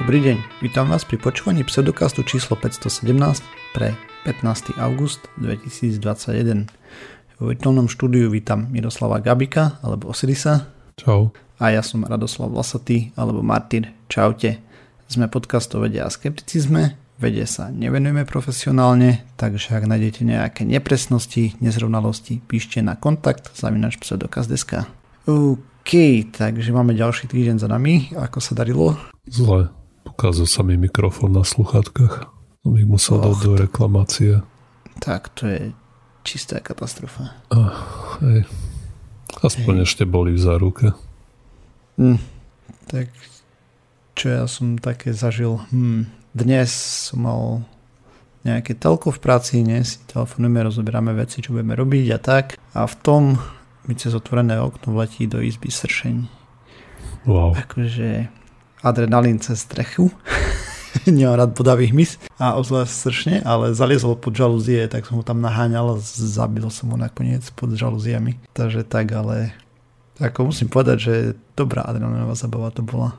Dobrý deň, vítam vás pri počúvaní pseudokastu číslo 517 pre 15. august 2021. V virtuálnom štúdiu vítam Miroslava Gabika alebo Osirisa. Čau. A ja som Radoslav Vlasatý alebo Martyr. Čaute. Sme podcast o vede a skepticizme. Vede sa nevenujeme profesionálne, takže ak nájdete nejaké nepresnosti, nezrovnalosti, píšte na kontakt zavinač pseudokaz.sk. OK, takže máme ďalší týždeň za nami. Ako sa darilo? Zle. Ukázal sa mi mikrofón na sluchátkach. Som ich musel dať do reklamácie. Tak, to je čistá katastrofa. Ah, hej. Aspoň hej. ešte boli v záruke. Hm, tak čo ja som také zažil. Hm, dnes som mal nejaké telko v práci, dnes si telefonujeme, rozoberáme veci, čo budeme robiť a tak. A v tom mi cez otvorené okno vletí do izby sršeň. Wow. Akože adrenalín cez strechu. Nemám rád bodavý hmyz a ozvlášť sršne, ale zaliezol pod žalúzie, tak som ho tam naháňal a zabil som ho nakoniec pod žalúziami. Takže tak, ale ako musím povedať, že dobrá adrenalinová zabava to bola.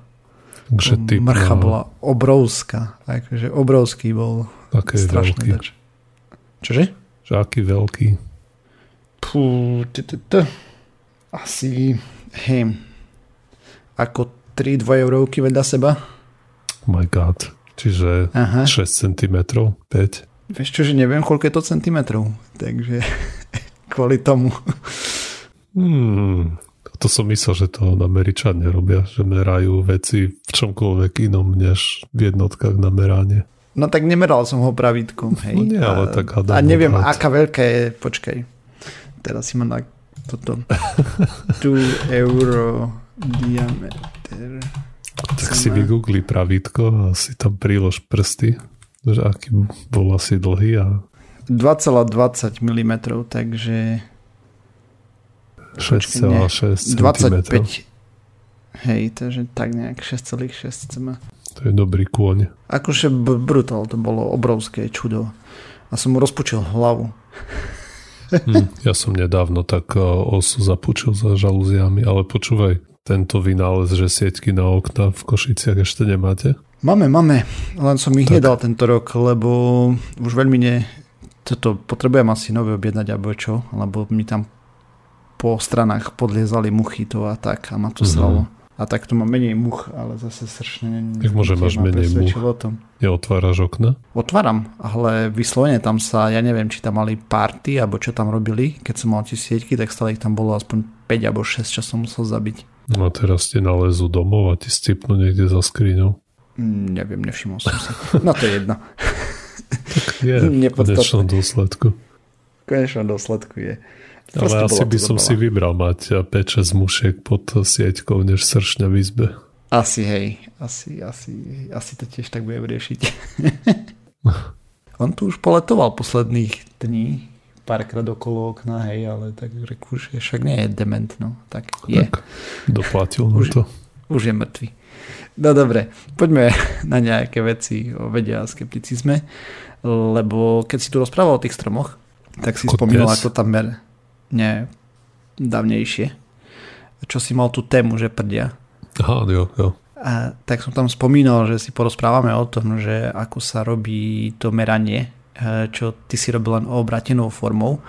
Takže ty Mrcha bola obrovská. Akože obrovský bol. Také veľký. Dač. Čože? Že aký veľký? Pú, asi, hej, ako 3 2 eurovky vedľa seba. Oh my god. Čiže Aha. 6 cm, 5. Vieš čo, že neviem, koľko je to centimetrov. Takže kvôli tomu. Hmm, to som myslel, že to Američania robia, že merajú veci v čomkoľvek inom, než v jednotkách na meranie. No tak nemeral som ho pravítkom, hej. No nie, ale tak A neviem, hrať. aká veľká je, počkaj. Teraz si ma na toto. 2 euro diameter. Tak si vygoogli pravítko a si tam prílož prsty, že aký bol asi dlhý a 2,20 mm, takže 6,6 cm. 25 Hej, takže tak nejak 6,6 cm. To je dobrý kôň. Akože brutál, to bolo obrovské čudo. A som mu rozpučil hlavu. hm, ja som nedávno tak osu zapučil za žalúziami, ale počúvaj, tento vynález, že sieťky na okna v Košiciach ešte nemáte? Máme, máme, len som ich tak. nedal tento rok, lebo už veľmi ne... Toto potrebujem asi nové objednať alebo čo, lebo mi tam po stranách podliezali muchy to a tak a ma to sralo. Mm-hmm. A tak to má menej much, ale zase sršne... Jak môže máš menej much? O tom. Neotváraš okna? Otváram, ale vyslovene tam sa, ja neviem, či tam mali party, alebo čo tam robili. Keď som mal tie sieťky, tak stále ich tam bolo aspoň 5 alebo 6, čo som musel zabiť. No a teraz ti nalezú domov a ti stipnú niekde za skriňou. Mm, neviem, nevšimol som si. No to je jedno. tak je, v konečnom dôsledku. V konečnom dôsledku je. Proste Ale asi by som si vybral mať 5-6 mušiek pod sieťkou, než sršňa v izbe. Asi hej, asi, asi, asi to tiež tak budem riešiť. On tu už poletoval posledných dní, párkrát okolo okna, hej, ale tak že však nie je dement, no. Tak je. Tak, doplatil mu to. Už je mŕtvy. No dobre, poďme na nejaké veci o vede a skepticizme, lebo keď si tu rozprával o tých stromoch, tak si spomínal, ako tam mer... Nie, dávnejšie. Čo si mal tú tému, že prdia. Aha, jo, jo. A tak som tam spomínal, že si porozprávame o tom, že ako sa robí to meranie čo ty si robil len obratenou formou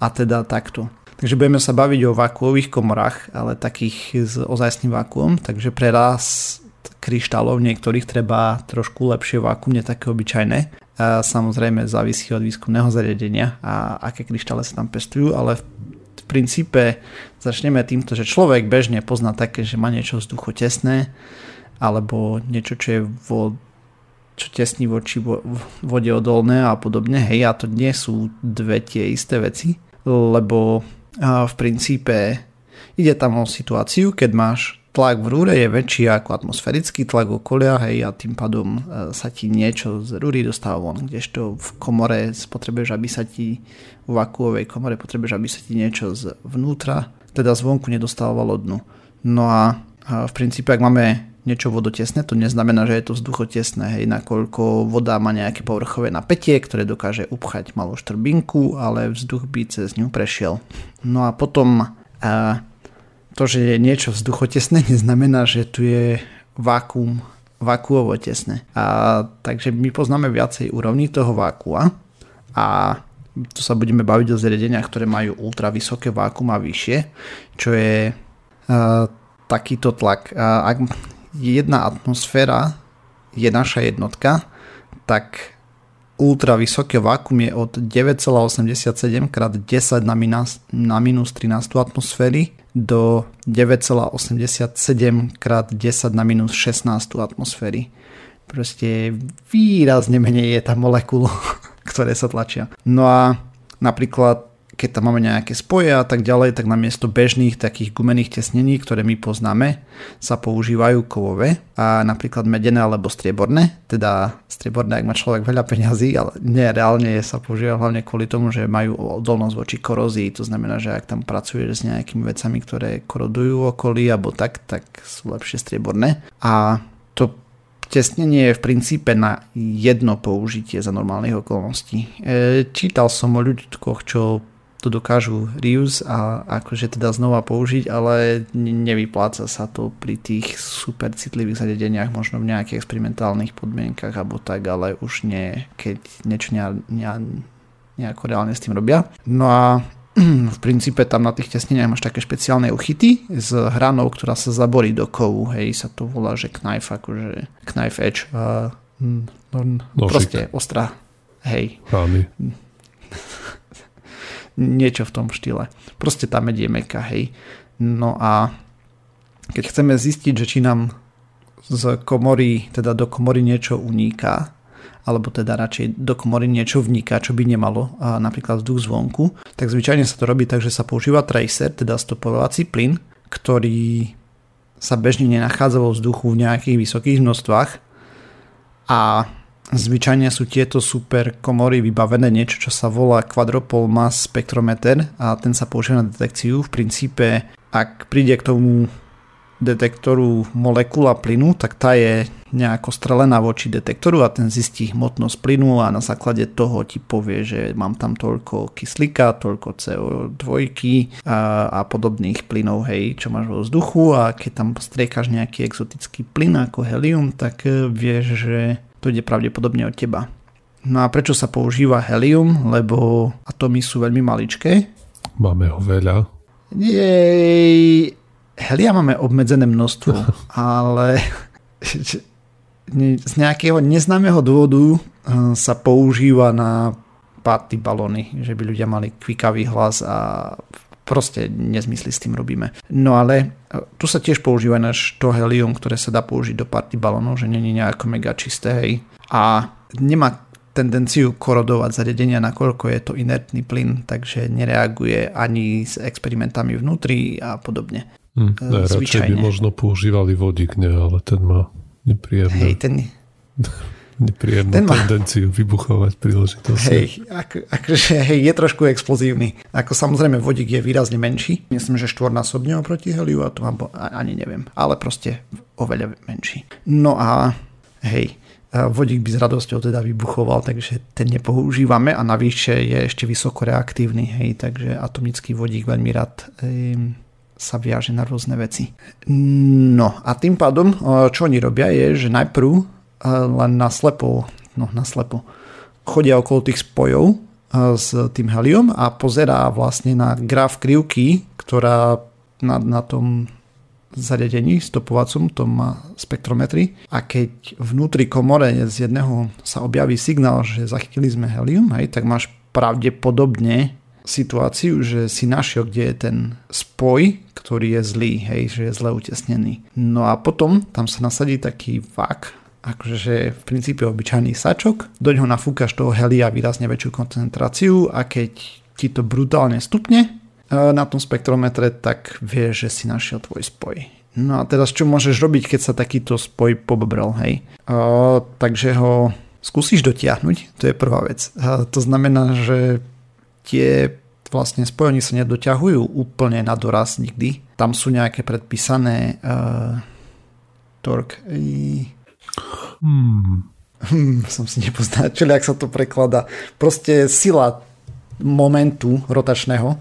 a teda takto. Takže budeme sa baviť o vakuových komorách, ale takých s ozajstným vakuom, takže pre raz kryštálov niektorých treba trošku lepšie vakuum, nie také obyčajné. Samozrejme závisí od výskumného zariadenia a aké kryštále sa tam pestujú, ale v, princípe začneme týmto, že človek bežne pozná také, že má niečo vzduchotesné alebo niečo, čo je vo čo tesní voči vode odolné a podobne. Hej, a to nie sú dve tie isté veci, lebo v princípe ide tam o situáciu, keď máš tlak v rúre je väčší ako atmosférický tlak okolia, hej, a tým pádom e, sa ti niečo z rúry dostáva von, kdežto v komore potrebuješ, aby sa ti v vakuovej komore potrebuješ, aby sa ti niečo zvnútra, teda zvonku nedostávalo dnu. No a v princípe, ak máme niečo vodotesné, to neznamená, že je to vzduchotesné, hej, nakoľko voda má nejaké povrchové napätie, ktoré dokáže upchať malú štrbinku, ale vzduch by cez ňu prešiel. No a potom a, to, že je niečo vzduchotesné, neznamená, že tu je vákum vakuovo tesné. A, takže my poznáme viacej úrovní toho vakua a tu sa budeme baviť o zariadeniach, ktoré majú ultra vysoké vákum a vyššie, čo je uh, takýto tlak. Uh, ak jedna atmosféra je naša jednotka, tak ultra vysoké vákum je od 9,87 krát 10 na minus, na minus 13 atmosféry do 9,87 krát 10 na minus 16 atmosféry. Proste výrazne menej je tam molekul ktoré sa tlačia. No a napríklad keď tam máme nejaké spoje a tak ďalej, tak namiesto bežných takých gumených tesnení, ktoré my poznáme, sa používajú kovové a napríklad medené alebo strieborné. Teda strieborné, ak má človek veľa peňazí, ale nie, reálne sa používa hlavne kvôli tomu, že majú odolnosť voči korózii. To znamená, že ak tam pracuješ s nejakými vecami, ktoré korodujú okolí alebo tak, tak sú lepšie strieborné. A to Tesnenie je v princípe na jedno použitie za normálnych okolností. E, čítal som o ľuďkoch, čo to dokážu reuse a akože teda znova použiť, ale nevypláca sa to pri tých super citlivých zariadeniach, možno v nejakých experimentálnych podmienkach alebo tak, ale už nie, keď niečo nejako reálne s tým robia. No a v princípe tam na tých tesneniach máš také špeciálne uchyty s hranou, ktorá sa zaborí do kovu, hej, sa to volá, že knife, akože knife edge, uh, no, no, proste ostrá, hej. Rány. Niečo v tom štýle. Proste tá med je meka, hej. No a keď chceme zistiť, že či nám z komory, teda do komory niečo uniká, alebo teda radšej do komory niečo vniká, čo by nemalo, a napríklad vzduch zvonku, tak zvyčajne sa to robí tak, že sa používa tracer, teda stopovací plyn, ktorý sa bežne nenachádza vo vzduchu v nejakých vysokých množstvách a zvyčajne sú tieto super komory vybavené niečo, čo sa volá Quadropol Mass Spectrometer a ten sa používa na detekciu. V princípe, ak príde k tomu detektoru molekula plynu, tak tá je nejako strelená voči detektoru a ten zistí hmotnosť plynu a na základe toho ti povie, že mám tam toľko kyslíka, toľko CO2 a, a podobných plynov, hej, čo máš vo vzduchu a keď tam striekaš nejaký exotický plyn ako helium, tak e, vieš, že to ide pravdepodobne od teba. No a prečo sa používa helium? Lebo atomy sú veľmi maličké. Máme ho veľa. Jej, Helia máme obmedzené množstvo, ale z nejakého neznámeho dôvodu eh, sa používa na party balóny, že by ľudia mali kvikavý hlas a proste nezmysly s tým robíme. No ale eh, tu sa tiež používa náš to helium, ktoré sa dá použiť do party balónov, že je nejako mega čisté, hej. A nemá tendenciu korodovať zariadenia, nakoľko je to inertný plyn, takže nereaguje ani s experimentami vnútri a podobne. Hm, ne, radšej by možno používali vodík, ne, ale ten má nepríjemnú, hej, ten, nepríjemnú ten má, tendenciu vybuchovať príležitosť. Hej, ak, akože, hej, je trošku explozívny. Ako samozrejme vodík je výrazne menší, myslím, že štvornásobne oproti heliu a to mám, ani neviem, ale proste oveľa menší. No a hej, vodík by s radosťou teda vybuchoval, takže ten nepoužívame a navyše je ešte vysoko reaktívny, hej, takže atomický vodík veľmi rád hej, sa viaže na rôzne veci. No a tým pádom, čo oni robia je, že najprv len na slepo, no na slepo, chodia okolo tých spojov s tým helium a pozerá vlastne na graf krivky, ktorá na, na tom zariadení stopovacom, tom spektrometri a keď vnútri komore z jedného sa objaví signál, že zachytili sme helium, hej, tak máš pravdepodobne situáciu, že si našiel, kde je ten spoj, ktorý je zlý, hej, že je zle utesnený. No a potom tam sa nasadí taký vak, akože v princípe obyčajný sačok, do ňoho nafúkaš toho helia výrazne väčšiu koncentráciu a keď ti to brutálne stupne e, na tom spektrometre, tak vieš, že si našiel tvoj spoj. No a teraz čo môžeš robiť, keď sa takýto spoj pobrel, hej? Uh, takže ho skúsiš dotiahnuť, to je prvá vec. Uh, to znamená, že tie vlastne spojení sa nedoťahujú úplne na doraz nikdy. Tam sú nejaké predpísané uh, torque. Hmm. Hmm, som si nepoznačil, ak sa to prekladá. Proste sila momentu rotačného.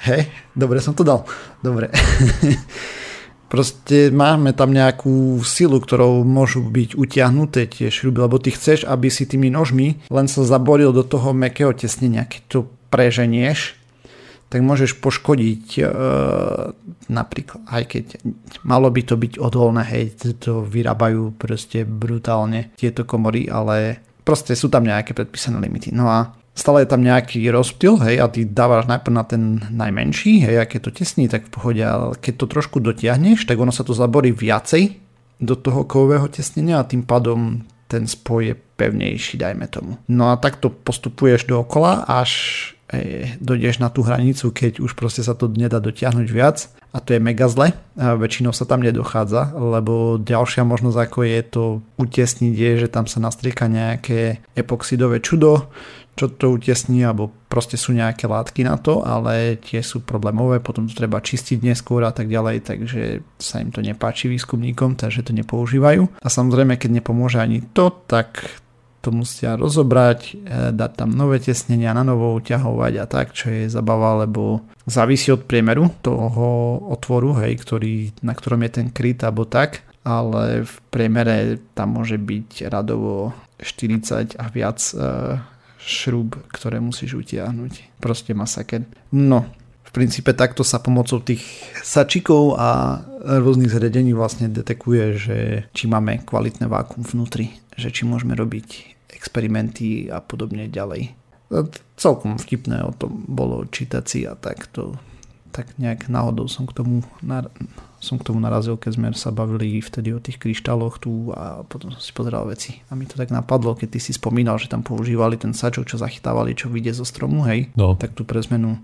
Hej, dobre som to dal. Dobre. proste máme tam nejakú silu, ktorou môžu byť utiahnuté tie šruby, lebo ty chceš, aby si tými nožmi len sa zaboril do toho mekého tesnenia. Keď to preženieš, tak môžeš poškodiť e, napríklad, aj keď malo by to byť odolné, hej, to vyrábajú proste brutálne tieto komory, ale proste sú tam nejaké predpísané limity. No a stále je tam nejaký rozptyl, hej, a ty dávaš najprv na ten najmenší, hej, a keď to tesní, tak v pohode, ale keď to trošku dotiahneš, tak ono sa to zaborí viacej do toho kovového tesnenia a tým pádom ten spoj je pevnejší, dajme tomu. No a takto postupuješ dookola, až dojdeš na tú hranicu, keď už proste sa to nedá dotiahnuť viac a to je mega zle. A väčšinou sa tam nedochádza, lebo ďalšia možnosť ako je to utesniť je, že tam sa nastrieka nejaké epoxidové čudo, čo to utesní, alebo proste sú nejaké látky na to, ale tie sú problémové, potom to treba čistiť neskôr a tak ďalej, takže sa im to nepáči výskumníkom, takže to nepoužívajú. A samozrejme, keď nepomôže ani to, tak to musia rozobrať, e, dať tam nové tesnenia, na novo uťahovať a tak, čo je zabava, lebo závisí od priemeru toho otvoru, hej, ktorý, na ktorom je ten kryt alebo tak, ale v priemere tam môže byť radovo 40 a viac e, šrúb, ktoré musíš utiahnuť. Proste masaker. No, v princípe takto sa pomocou tých sačikov a rôznych zredení vlastne detekuje, že či máme kvalitné vákum vnútri, že či môžeme robiť experimenty a podobne ďalej. Celkom vtipné o tom bolo čítať si a takto tak nejak náhodou som k tomu som k tomu narazil, keď sme sa bavili vtedy o tých kryštáloch tu a potom som si pozeral veci. A mi to tak napadlo, keď ty si spomínal, že tam používali ten sačok, čo zachytávali, čo vyjde zo stromu, hej. No. Tak tu pre zmenu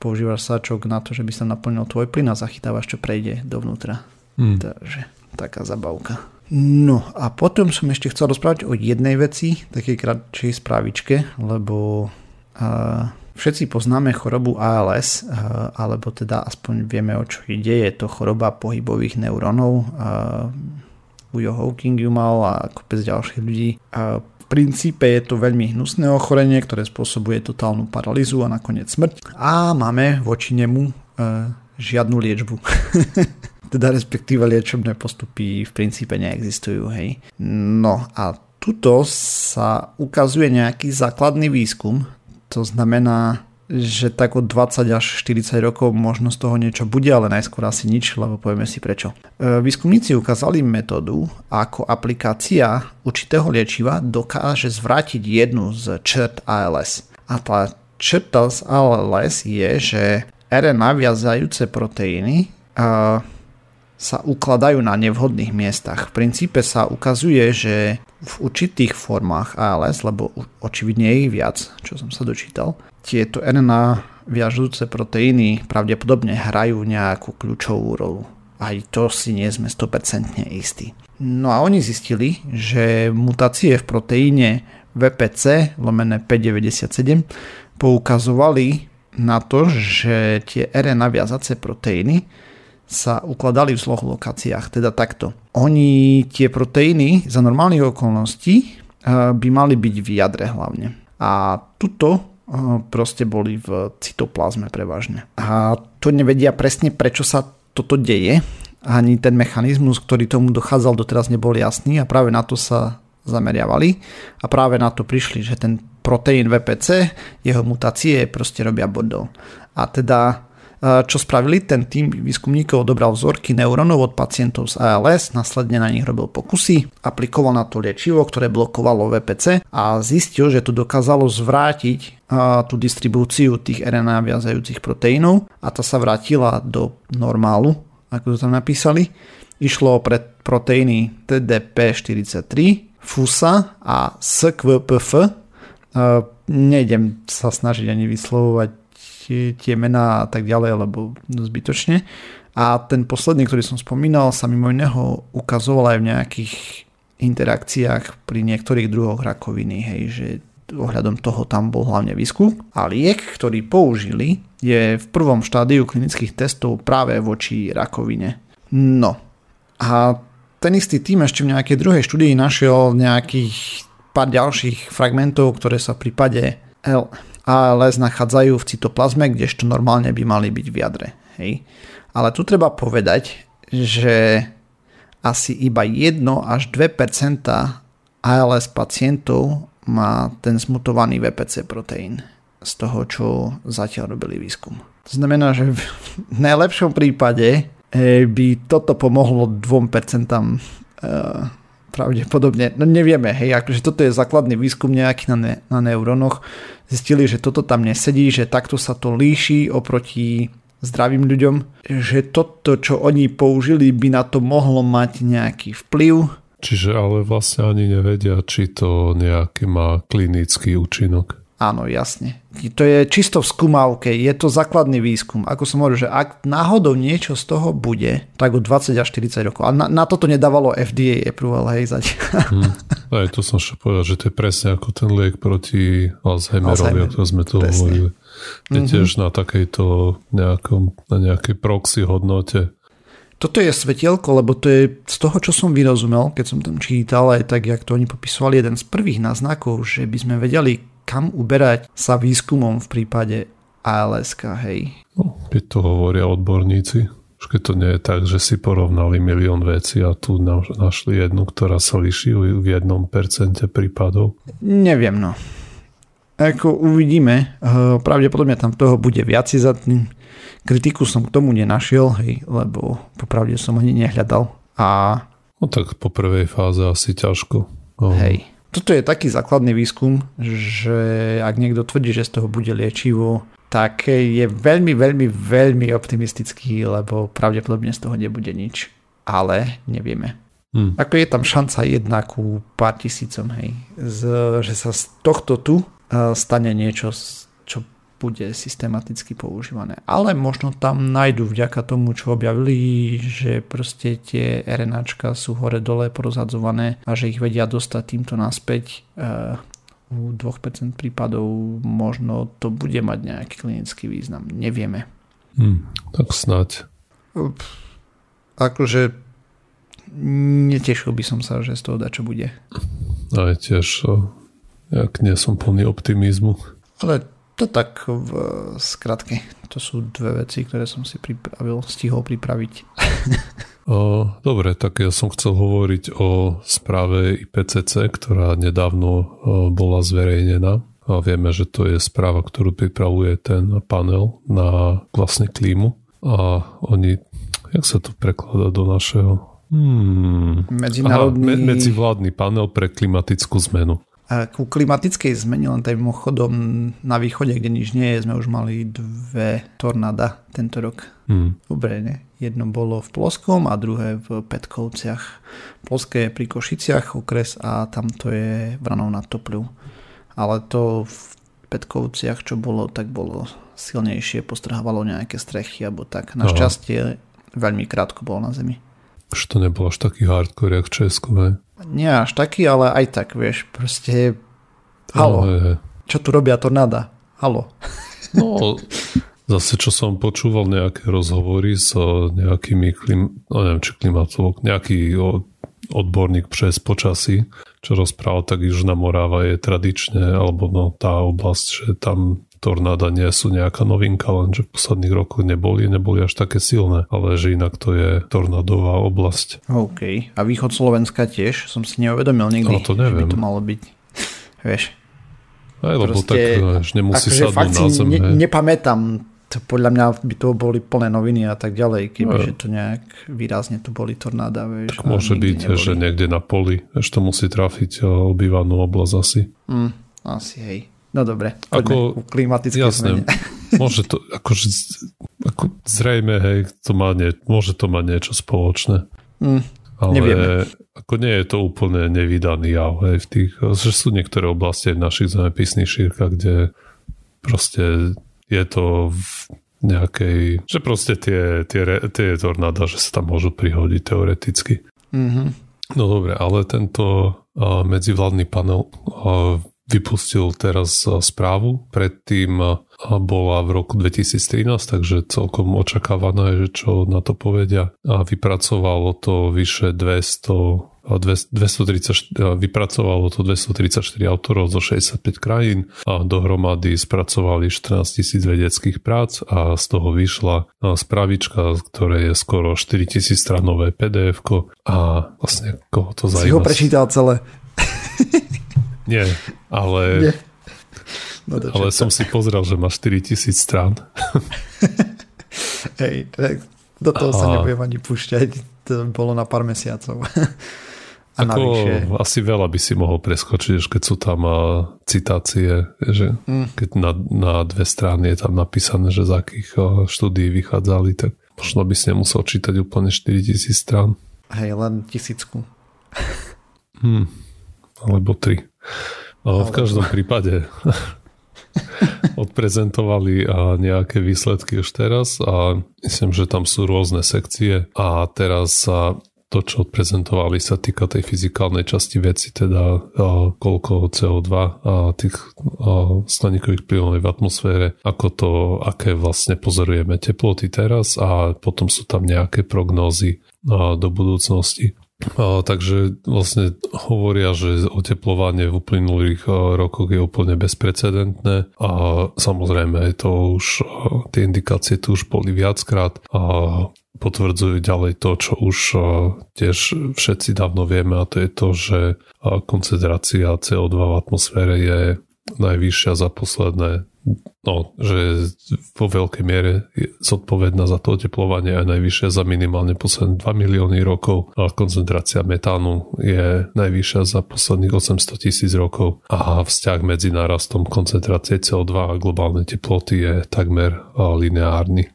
používaš sačok na to, že by sa naplnil tvoj plyn a zachytávaš, čo prejde dovnútra. Hmm. Takže taká zabavka. No a potom som ešte chcel rozprávať o jednej veci, takej kratšej správičke, lebo uh, Všetci poznáme chorobu ALS, eh, alebo teda aspoň vieme, o čo ide. Je to choroba pohybových neurónov. Eh, Ujo Hawking ju mal a kopec ďalších ľudí. V princípe je to veľmi hnusné ochorenie, ktoré spôsobuje totálnu paralýzu a nakoniec smrť. A máme voči nemu eh, žiadnu liečbu. teda respektíve liečebné postupy v princípe neexistujú. Hej. No a tuto sa ukazuje nejaký základný výskum, to znamená, že tak od 20 až 40 rokov možno z toho niečo bude, ale najskôr asi nič, lebo povieme si prečo. E, výskumníci ukázali metódu, ako aplikácia určitého liečiva dokáže zvrátiť jednu z črt ALS. A tá črta z ALS je, že RNA viazajúce proteíny sa ukladajú na nevhodných miestach. V princípe sa ukazuje, že v určitých formách ALS, lebo očividne ich viac, čo som sa dočítal, tieto RNA viažúce proteíny pravdepodobne hrajú nejakú kľúčovú rolu. Aj to si nie sme 100% istí. No a oni zistili, že mutácie v proteíne VPC lomené 597 poukazovali na to, že tie RNA viazace proteíny sa ukladali v zloch lokáciách, teda takto. Oni tie proteíny za normálnych okolností eh, by mali byť v jadre hlavne. A tuto eh, proste boli v cytoplazme prevažne. A to nevedia presne, prečo sa toto deje. Ani ten mechanizmus, ktorý tomu dochádzal doteraz nebol jasný a práve na to sa zameriavali a práve na to prišli, že ten proteín VPC, jeho mutácie proste robia bordel. A teda čo spravili, ten tým výskumníkov odobral vzorky neurónov od pacientov z ALS, následne na nich robil pokusy, aplikoval na to liečivo, ktoré blokovalo VPC a zistil, že to dokázalo zvrátiť tú distribúciu tých RNA viazajúcich proteínov a tá sa vrátila do normálu, ako to tam napísali. Išlo pre proteíny TDP43, FUSA a SQPF. Nejdem sa snažiť ani vyslovovať tie, mená a tak ďalej, lebo zbytočne. A ten posledný, ktorý som spomínal, sa mimo iného ukazoval aj v nejakých interakciách pri niektorých druhoch rakoviny, hej, že ohľadom toho tam bol hlavne výskum. A liek, ktorý použili, je v prvom štádiu klinických testov práve voči rakovine. No. A ten istý tým ešte v nejakej druhej štúdii našiel nejakých pár ďalších fragmentov, ktoré sa v prípade L, ALS nachádzajú v cytoplazme, kdežto normálne by mali byť v jadre. Hej. Ale tu treba povedať, že asi iba 1 až 2% ALS pacientov má ten zmutovaný VPC proteín z toho, čo zatiaľ robili výskum. To znamená, že v najlepšom prípade eh, by toto pomohlo 2% eh, pravdepodobne, no nevieme, hej, akože toto je základný výskum nejaký na, ne, na neurónoch, zistili, že toto tam nesedí, že takto sa to líši oproti zdravým ľuďom, že toto, čo oni použili, by na to mohlo mať nejaký vplyv. Čiže ale vlastne ani nevedia, či to nejaký má klinický účinok. Áno, jasne. To je čisto v skúmavke, je to základný výskum. Ako som hovoril, že ak náhodou niečo z toho bude, tak o 20 až 40 rokov. A na, na toto nedávalo FDA approval, hej, zatiaľ. Hmm. Aj to som ešte povedal, že to je presne ako ten liek proti Alzheimerovi, ako sme to presne. hovorili. Je mm-hmm. tiež na takejto nejakom, na nejakej proxy hodnote. Toto je svetielko, lebo to je z toho, čo som vyrozumel, keď som tam čítal, aj tak, jak to oni popisovali, jeden z prvých náznakov, že by sme vedeli, kam uberať sa výskumom v prípade ALS, hej. No, keď to hovoria odborníci, už keď to nie je tak, že si porovnali milión vecí a tu našli jednu, ktorá sa líši v jednom percente prípadov. Neviem, no. Ako uvidíme, eh, pravdepodobne tam toho bude viac za tým. Kritiku som k tomu nenašiel, hej, lebo popravde som ani nehľadal. A... No tak po prvej fáze asi ťažko. Oh. Hej toto je taký základný výskum, že ak niekto tvrdí, že z toho bude liečivo, tak je veľmi, veľmi, veľmi optimistický, lebo pravdepodobne z toho nebude nič. Ale nevieme. Hmm. Ako je tam šanca jedna ku pár tisícom, hej. Z, že sa z tohto tu uh, stane niečo, čo bude systematicky používané. Ale možno tam nájdu vďaka tomu, čo objavili, že proste tie RNAčka sú hore-dole porozhadzované a že ich vedia dostať týmto naspäť. Uh, u 2% prípadov možno to bude mať nejaký klinický význam. Nevieme. Hmm, tak snáď. Akože netešil by som sa, že z toho čo bude. Aj tiež, jak nie som plný optimizmu. Ale to tak v skratke. To sú dve veci, ktoré som si pripravil, stihol pripraviť. O, dobre, tak ja som chcel hovoriť o správe IPCC, ktorá nedávno bola zverejnená. A vieme, že to je správa, ktorú pripravuje ten panel na vlastne klímu. A oni, jak sa to prekladá do našeho? Hmm. Medzinárodný... Aha, me, medzivládny panel pre klimatickú zmenu ku klimatickej zmene, len tým mimochodom na východe, kde nič nie je, sme už mali dve tornáda tento rok. Hmm. Dobre, ne? Jedno bolo v Ploskom a druhé v Petkovciach. Ploské je pri Košiciach okres a tamto je Vranov nad Topľu. Ale to v Petkovciach, čo bolo, tak bolo silnejšie, postrhávalo nejaké strechy alebo tak. Našťastie veľmi krátko bolo na zemi. Už to nebolo až taký hardcore, jak v Česku, hej? Nie až taký, ale aj tak, vieš, proste halo, no, je. čo tu robia tornáda? Halo. No, zase čo som počúval nejaké rozhovory s nejakými, klim, no neviem, či klimatolog, nejaký odborník přes počasí, čo rozprával, tak Južná Moráva je tradične, alebo no tá oblasť, že tam tornáda nie sú nejaká novinka, lenže v posledných rokoch neboli, neboli až také silné, ale že inak to je tornádová oblasť. OK. A východ Slovenska tiež? Som si neuvedomil nikdy, no, to neviem. že by to malo byť. Vieš. Aj, lebo Proste, tak že nemusí akože sadnúť na zem. Ne, nepamätám to podľa mňa by to boli plné noviny a tak ďalej, kebyže to nejak výrazne tu boli tornáda. Vieš, tak môže byť, neboli. že niekde na poli, ešte to musí trafiť obývanú oblasť asi. Mm, asi hej. No dobre, ako, klimatické jasné, zmene. Môže to, akože, ako zrejme, hej, to má nie, môže to mať niečo spoločné. Mm, ale nevieme. ako nie je to úplne nevydaný jav, hej, v tých, že sú niektoré oblasti v našich zemepisných šírkach, kde proste je to v nejakej, že proste tie, tie, tie tornáda, že sa tam môžu prihodiť teoreticky. Mm-hmm. No dobre, ale tento uh, medzivládny panel uh, vypustil teraz správu, predtým bola v roku 2013, takže celkom očakávané, že čo na to povedia. A vypracovalo to vyše 200 230, vypracovalo to 234 autorov zo 65 krajín a dohromady spracovali 14 tisíc vedeckých prác a z toho vyšla spravička, ktoré je skoro 4 tisíc stranové pdf a vlastne koho to zaujíma. Si ho prečítal celé. Nie, ale... Nie. No to ale som si pozrel, že má 4000 strán. Hej, tak do toho a... sa nebudem ani púšťať. To bolo na pár mesiacov. A Ako navyše... asi veľa by si mohol preskočiť, keď sú tam citácie, že mm. keď na, na dve strany je tam napísané, že z akých štúdií vychádzali, tak možno by si nemusel čítať úplne 4000 strán. Hej, len tisícku. Hmm, alebo tri. V každom prípade odprezentovali nejaké výsledky už teraz a myslím, že tam sú rôzne sekcie a teraz sa to, čo odprezentovali, sa týka tej fyzikálnej časti veci, teda koľko CO2 a tých skleníkových plynov v atmosfére, ako to, aké vlastne pozorujeme teploty teraz a potom sú tam nejaké prognózy do budúcnosti. A, takže vlastne hovoria, že oteplovanie v uplynulých rokoch je úplne bezprecedentné a samozrejme to už, tie indikácie tu už boli viackrát a potvrdzujú ďalej to, čo už tiež všetci dávno vieme a to je to, že koncentrácia CO2 v atmosfére je najvyššia za posledné no, že vo veľkej miere je zodpovedná za to oteplovanie aj najvyššia za minimálne posledné 2 milióny rokov a koncentrácia metánu je najvyššia za posledných 800 tisíc rokov a vzťah medzi nárastom koncentrácie CO2 a globálnej teploty je takmer lineárny.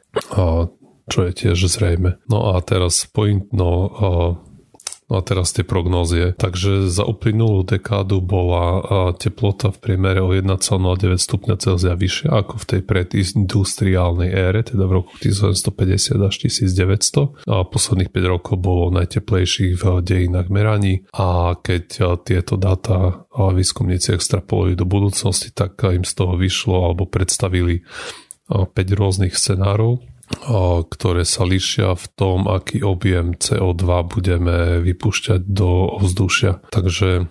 Čo je tiež zrejme. No a teraz point, no No a teraz tie prognózie. Takže za uplynulú dekádu bola teplota v priemere o 1,09 stupňa Celzia vyššia ako v tej predindustriálnej ére, teda v roku 1750 až 1900. A posledných 5 rokov bolo najteplejších v dejinách meraní a keď tieto dáta výskumníci extrapolujú do budúcnosti, tak im z toho vyšlo alebo predstavili 5 rôznych scenárov ktoré sa líšia v tom, aký objem CO2 budeme vypúšťať do ovzdušia. Takže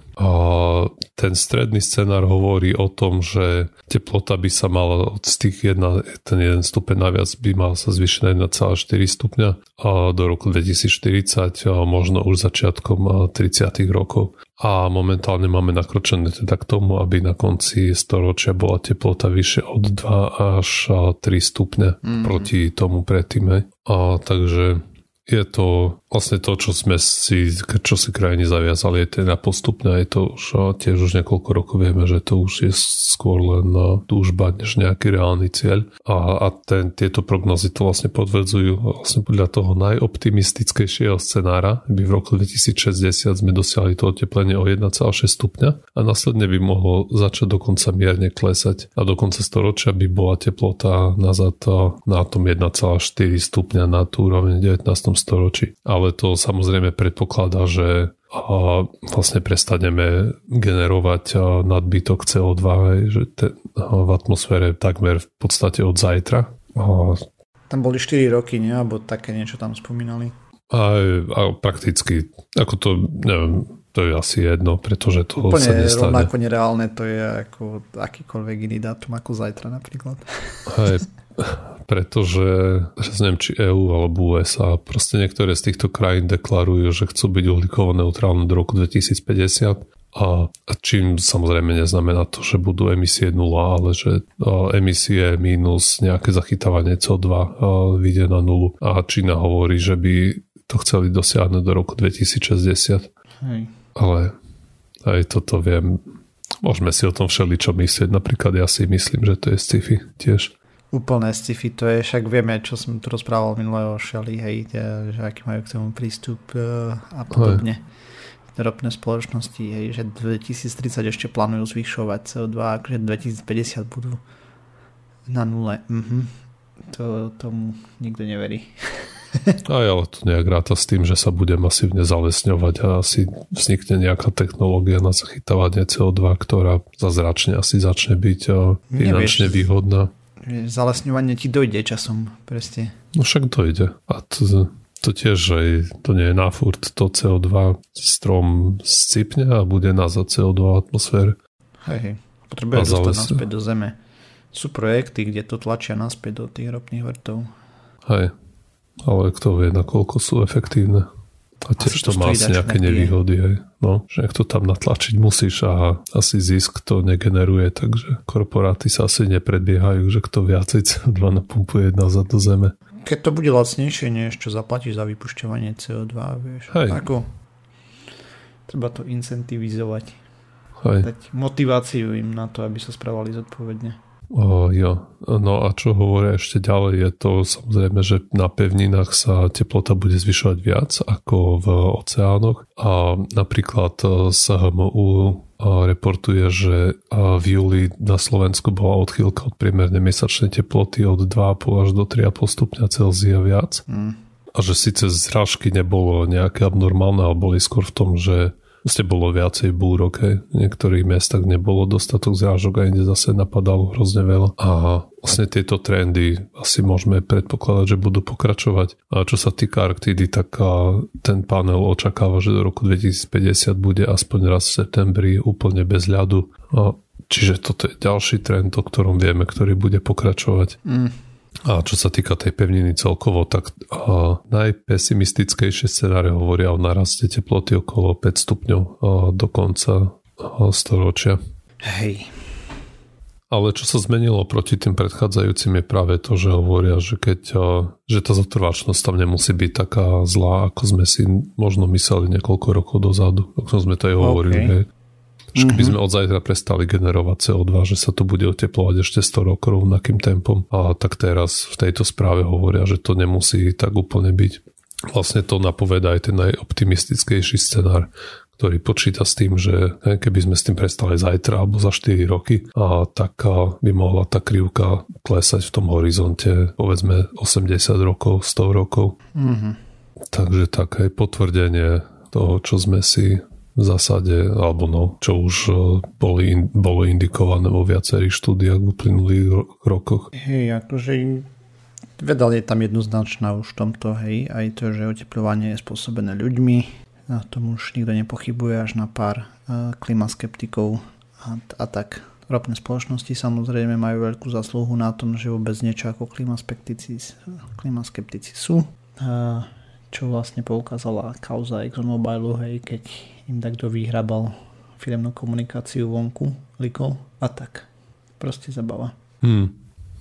ten stredný scenár hovorí o tom, že teplota by sa mala od z tých 1, ten 1 stupeň naviac by mal sa zvýšiť na 1,4 stupňa a do roku 2040 možno už začiatkom 30. rokov a momentálne máme nakročené teda k tomu, aby na konci storočia bola teplota vyššia od 2 až 3 stupne mm. proti tomu predtým. A takže je to vlastne to, čo sme si, čo si krajiny zaviazali, je teda postupné, je to už, tiež už niekoľko rokov vieme, že to už je skôr len túžba, než nejaký reálny cieľ. A, a ten, tieto prognozy to vlastne potvrdzujú vlastne podľa toho najoptimistickejšieho scenára, by v roku 2060 sme dosiahli to oteplenie o 1,6 stupňa a následne by mohlo začať dokonca mierne klesať a do konca storočia by bola teplota nazad na tom 1,4 stupňa na tú úroveň 19. storočí. Ale ale to samozrejme predpokladá, že a vlastne prestaneme generovať nadbytok CO2, že te, v atmosfére takmer v podstate od zajtra. A, tam boli 4 roky, nie? Alebo také niečo tam spomínali. A, a prakticky, ako to, neviem, to je asi jedno, pretože to Úplne sa nestane. rovnako nereálne to je ako akýkoľvek iný dátum ako zajtra napríklad. Hej, pretože že neviem, či EU alebo USA, proste niektoré z týchto krajín deklarujú, že chcú byť uhlíkovo neutrálne do roku 2050 a čím samozrejme neznamená to, že budú emisie nula, ale že emisie mínus nejaké zachytávanie CO2 vyjde na nulu. A Čína hovorí, že by to chceli dosiahnuť do roku 2060. Hej. Ale aj toto viem. Môžeme si o tom všeličo myslieť. Napríklad ja si myslím, že to je sci-fi tiež úplné sci-fi to je, však vieme, čo som tu rozprával minulého šali, hej, že aký majú k tomu prístup uh, a podobne. Ropné spoločnosti, hej, že 2030 ešte plánujú zvyšovať CO2, že 2050 budú na nule. Mhm. To tomu nikto neverí. Aj, ale to nejak ráta s tým, že sa bude masívne zalesňovať a asi vznikne nejaká technológia na zachytávanie CO2, ktorá zazračne asi začne byť finančne Nevieš, výhodná. Zalesňovanie ti dojde časom, presne. No však dojde. A to, to tiež, že to nie je na furt, to CO2 strom scipne a bude nazad CO2 v atmosfére. Hej, hej. Potrebuje dostať naspäť do zeme. Sú projekty, kde to tlačia naspäť do tých ropných vrtov. Hej, ale kto vie, nakoľko sú efektívne. A tiež to, to má asi nejaké nevýhody. Aj. No, že ak to tam natlačiť musíš a asi zisk to negeneruje, takže korporáty sa asi nepredbiehajú, že kto viacej CO2 napumpuje nazad do zeme. Keď to bude lacnejšie, než čo zaplatíš za vypušťovanie CO2, vieš. Hej. Ako, treba to incentivizovať. Hej. Dať motiváciu im na to, aby sa správali zodpovedne. O, jo. No a čo hovoria ešte ďalej je to samozrejme, že na pevninách sa teplota bude zvyšovať viac ako v oceánoch a napríklad SHMU e, reportuje, že v júli na Slovensku bola odchýlka od priemerne mesačnej teploty od 2,5 až do 3,5 stupňa Celzia viac. Mm. A že síce zrážky nebolo nejaké abnormálne, ale boli skôr v tom, že Vlastne bolo viacej búrok, hej. V niektorých miestach nebolo dostatok zrážok a inde zase napadalo hrozne veľa. A vlastne tieto trendy asi môžeme predpokladať, že budú pokračovať. A čo sa týka Arktidy, tak ten panel očakáva, že do roku 2050 bude aspoň raz v septembri úplne bez ľadu. A čiže toto je ďalší trend, o ktorom vieme, ktorý bude pokračovať. Mm. A čo sa týka tej pevniny celkovo, tak a, najpesimistickejšie scenáre hovoria o naraste teploty okolo 5 stupňov a, do konca a, storočia. Hej. Ale čo sa zmenilo proti tým predchádzajúcim je práve to, že hovoria, že keď že tá zotrvačnosť tam nemusí byť taká zlá, ako sme si možno mysleli niekoľko rokov dozadu, ako sme to aj hovorili. Okay. Hej že keby mm-hmm. sme od zajtra prestali generovať CO2, že sa to bude oteplovať ešte 100 rokov rovnakým tempom. A tak teraz v tejto správe hovoria, že to nemusí tak úplne byť. Vlastne to napoveda aj ten najoptimistickejší scenár, ktorý počíta s tým, že keby sme s tým prestali zajtra alebo za 4 roky, a tak by mohla tá krivka klesať v tom horizonte povedzme 80 rokov, 100 rokov. Mm-hmm. Takže také potvrdenie toho, čo sme si v zásade, alebo no, čo už e, boli, bolo indikované vo viacerých štúdiách v uplynulých rokoch. Hej, akože vedal je tam jednoznačná už v tomto, hej, aj to, že oteplovanie je spôsobené ľuďmi, na tom už nikto nepochybuje až na pár uh, klimaskeptikov a, a tak. Ropné spoločnosti samozrejme majú veľkú zasluhu na tom, že vôbec niečo ako klimaskeptici, klimaskeptici sú. Čo vlastne poukázala kauza ExxonMobilu, hej, keď im takto vyhrabal firemnú komunikáciu vonku, likol a tak. Proste zabava. Hmm.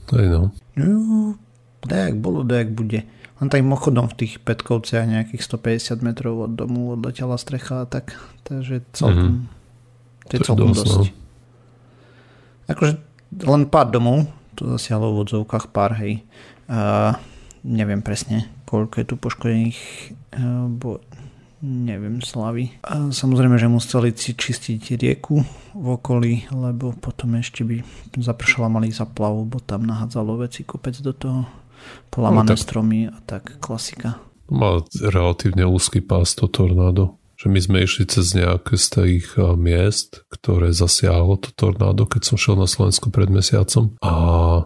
Aj no. No, dajak bolo, dajak bude. Len tak mochodom v tých Petkovciach nejakých 150 metrov od domu odletela strecha a tak. Takže celkom, mm-hmm. to je celkom dosť. dosť. No. Akože len pár domov, to zasiahlo v odzovkách pár, hej. Uh, neviem presne, koľko je tu poškodených, uh, bo neviem, slavy. A samozrejme, že museli si čistiť rieku v okolí, lebo potom ešte by zapršala malý zaplav, bo tam nahádzalo veci kopec do toho, polamané no, tak... stromy a tak, klasika. Má relatívne úzky pás to tornádo že my sme išli cez nejaké z tých miest, ktoré zasiahlo to tornádo, keď som šiel na Slovensku pred mesiacom a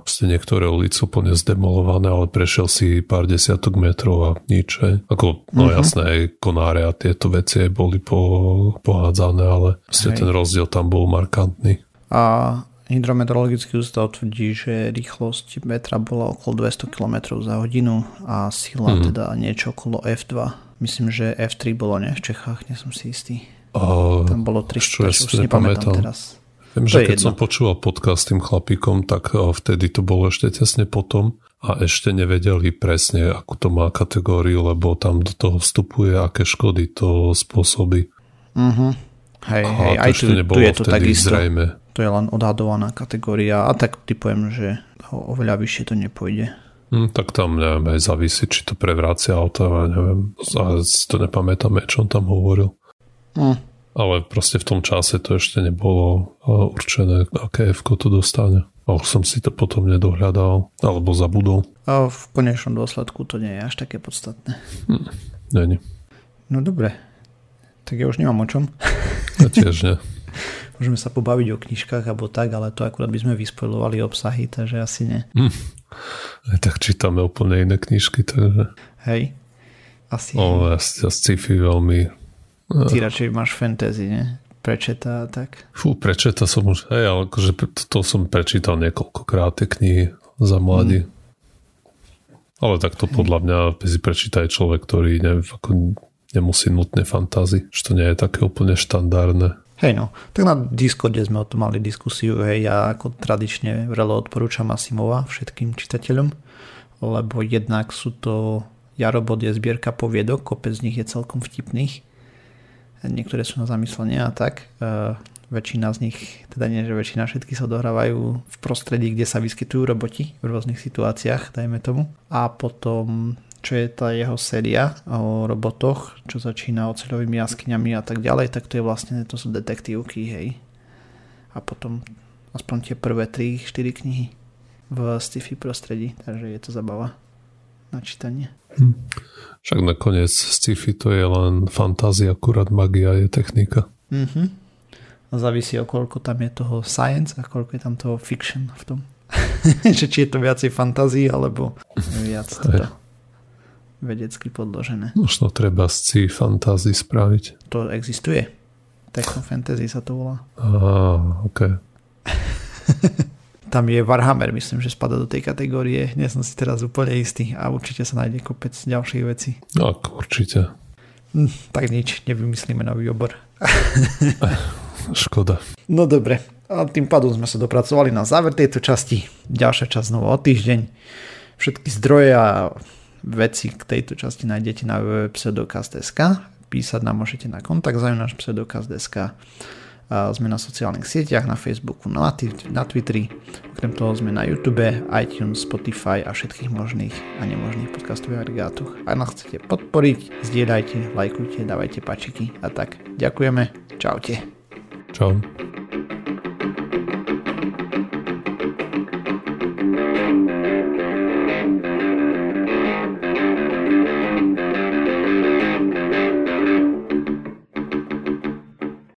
ste niektoré ulice úplne zdemolované, ale prešiel si pár desiatok metrov a nič. Hej. Ako, no uh-huh. jasné, aj konáre a tieto veci boli po, pohádzané, ale ste ten rozdiel tam bol markantný. A Hydrometeorologický ústav tvrdí, že rýchlosť vetra bola okolo 200 km za hodinu a sila mm. teda niečo okolo F2 Myslím, že F3 bolo ne v Čechách, nie som si istý. A, Tam bolo 3, čo už nepamätám teraz. Viem, že keď jedno. som počúval podcast s tým chlapíkom, tak vtedy to bolo ešte tesne potom a ešte nevedeli presne, akú to má kategóriu, lebo tam do toho vstupuje, aké škody to spôsobí. Uh-huh. Hej, hej, aj tu, tu je to takisto. Zrejme. To je len odhadovaná kategória a tak typujem, že oveľa vyššie to nepôjde. Hm, tak tam neviem, aj závisí, či to prevrácia auto, ja neviem, si to nepamätám, čo on tam hovoril. Hm. Ale proste v tom čase to ešte nebolo určené, aké f to dostane. A už som si to potom nedohľadal, alebo zabudol. A v konečnom dôsledku to nie je až také podstatné. Hm, není. No dobre, tak ja už nemám o čom. Ja tiež nie. Môžeme sa pobaviť o knižkách alebo tak, ale to akurát by sme vyspojovali obsahy, takže asi nie. Hm. Aj tak čítame úplne iné knižky, takže... Hej. Asi. O, ja, ja sci-fi veľmi... Ty radšej máš fantasy, ne? Prečeta a tak. Fú, prečeta som už... Hej, ale akože to, to som prečítal niekoľkokrát tie knihy za mladí. Hmm. Ale tak to podľa mňa si prečíta aj človek, ktorý neviem, ako nemusí nutne fantázy, že to nie je také úplne štandardné. Hej no, tak na Discorde sme o tom mali diskusiu, hej, ja ako tradične vrelo odporúčam Asimova všetkým čitateľom, lebo jednak sú to Jarobod je zbierka poviedok, kopec z nich je celkom vtipných, niektoré sú na zamyslenie a tak. E, väčšina z nich, teda nie, že väčšina všetky sa dohrávajú v prostredí, kde sa vyskytujú roboti v rôznych situáciách, dajme tomu. A potom čo je tá jeho séria o robotoch, čo začína oceľovými jaskyňami a tak ďalej, tak to je vlastne, to sú detektívky, hej. A potom aspoň tie prvé 3-4 knihy v sci-fi prostredí, takže je to zabava na čítanie. Hm. Však nakoniec sci-fi to je len fantázia, akurát magia je technika. Mhm. A závisí o koľko tam je toho science a koľko je tam toho fiction v tom. že či je to viacej fantázii alebo viac teda vedecky podložené. Možno treba sci fantasy spraviť. To existuje. Techno fantasy sa to volá. Á, ok. Tam je Warhammer, myslím, že spada do tej kategórie. Nie som si teraz úplne istý a určite sa nájde kopec ďalších vecí. No, určite. Hm, tak nič, nevymyslíme nový obor. Škoda. No dobre, a tým pádom sme sa dopracovali na záver tejto časti. Ďalšia časť znovu o týždeň. Všetky zdroje a veci k tejto časti nájdete na www.pseudokast.sk písať nám môžete na kontakt náš pseudokast.sk sme na sociálnych sieťach, na Facebooku, na, na Twitteri, okrem toho sme na YouTube, iTunes, Spotify a všetkých možných a nemožných podcastových agregátoch. Ak nás chcete podporiť, zdieľajte, lajkujte, dávajte pačiky a tak. Ďakujeme, čaute. Čau.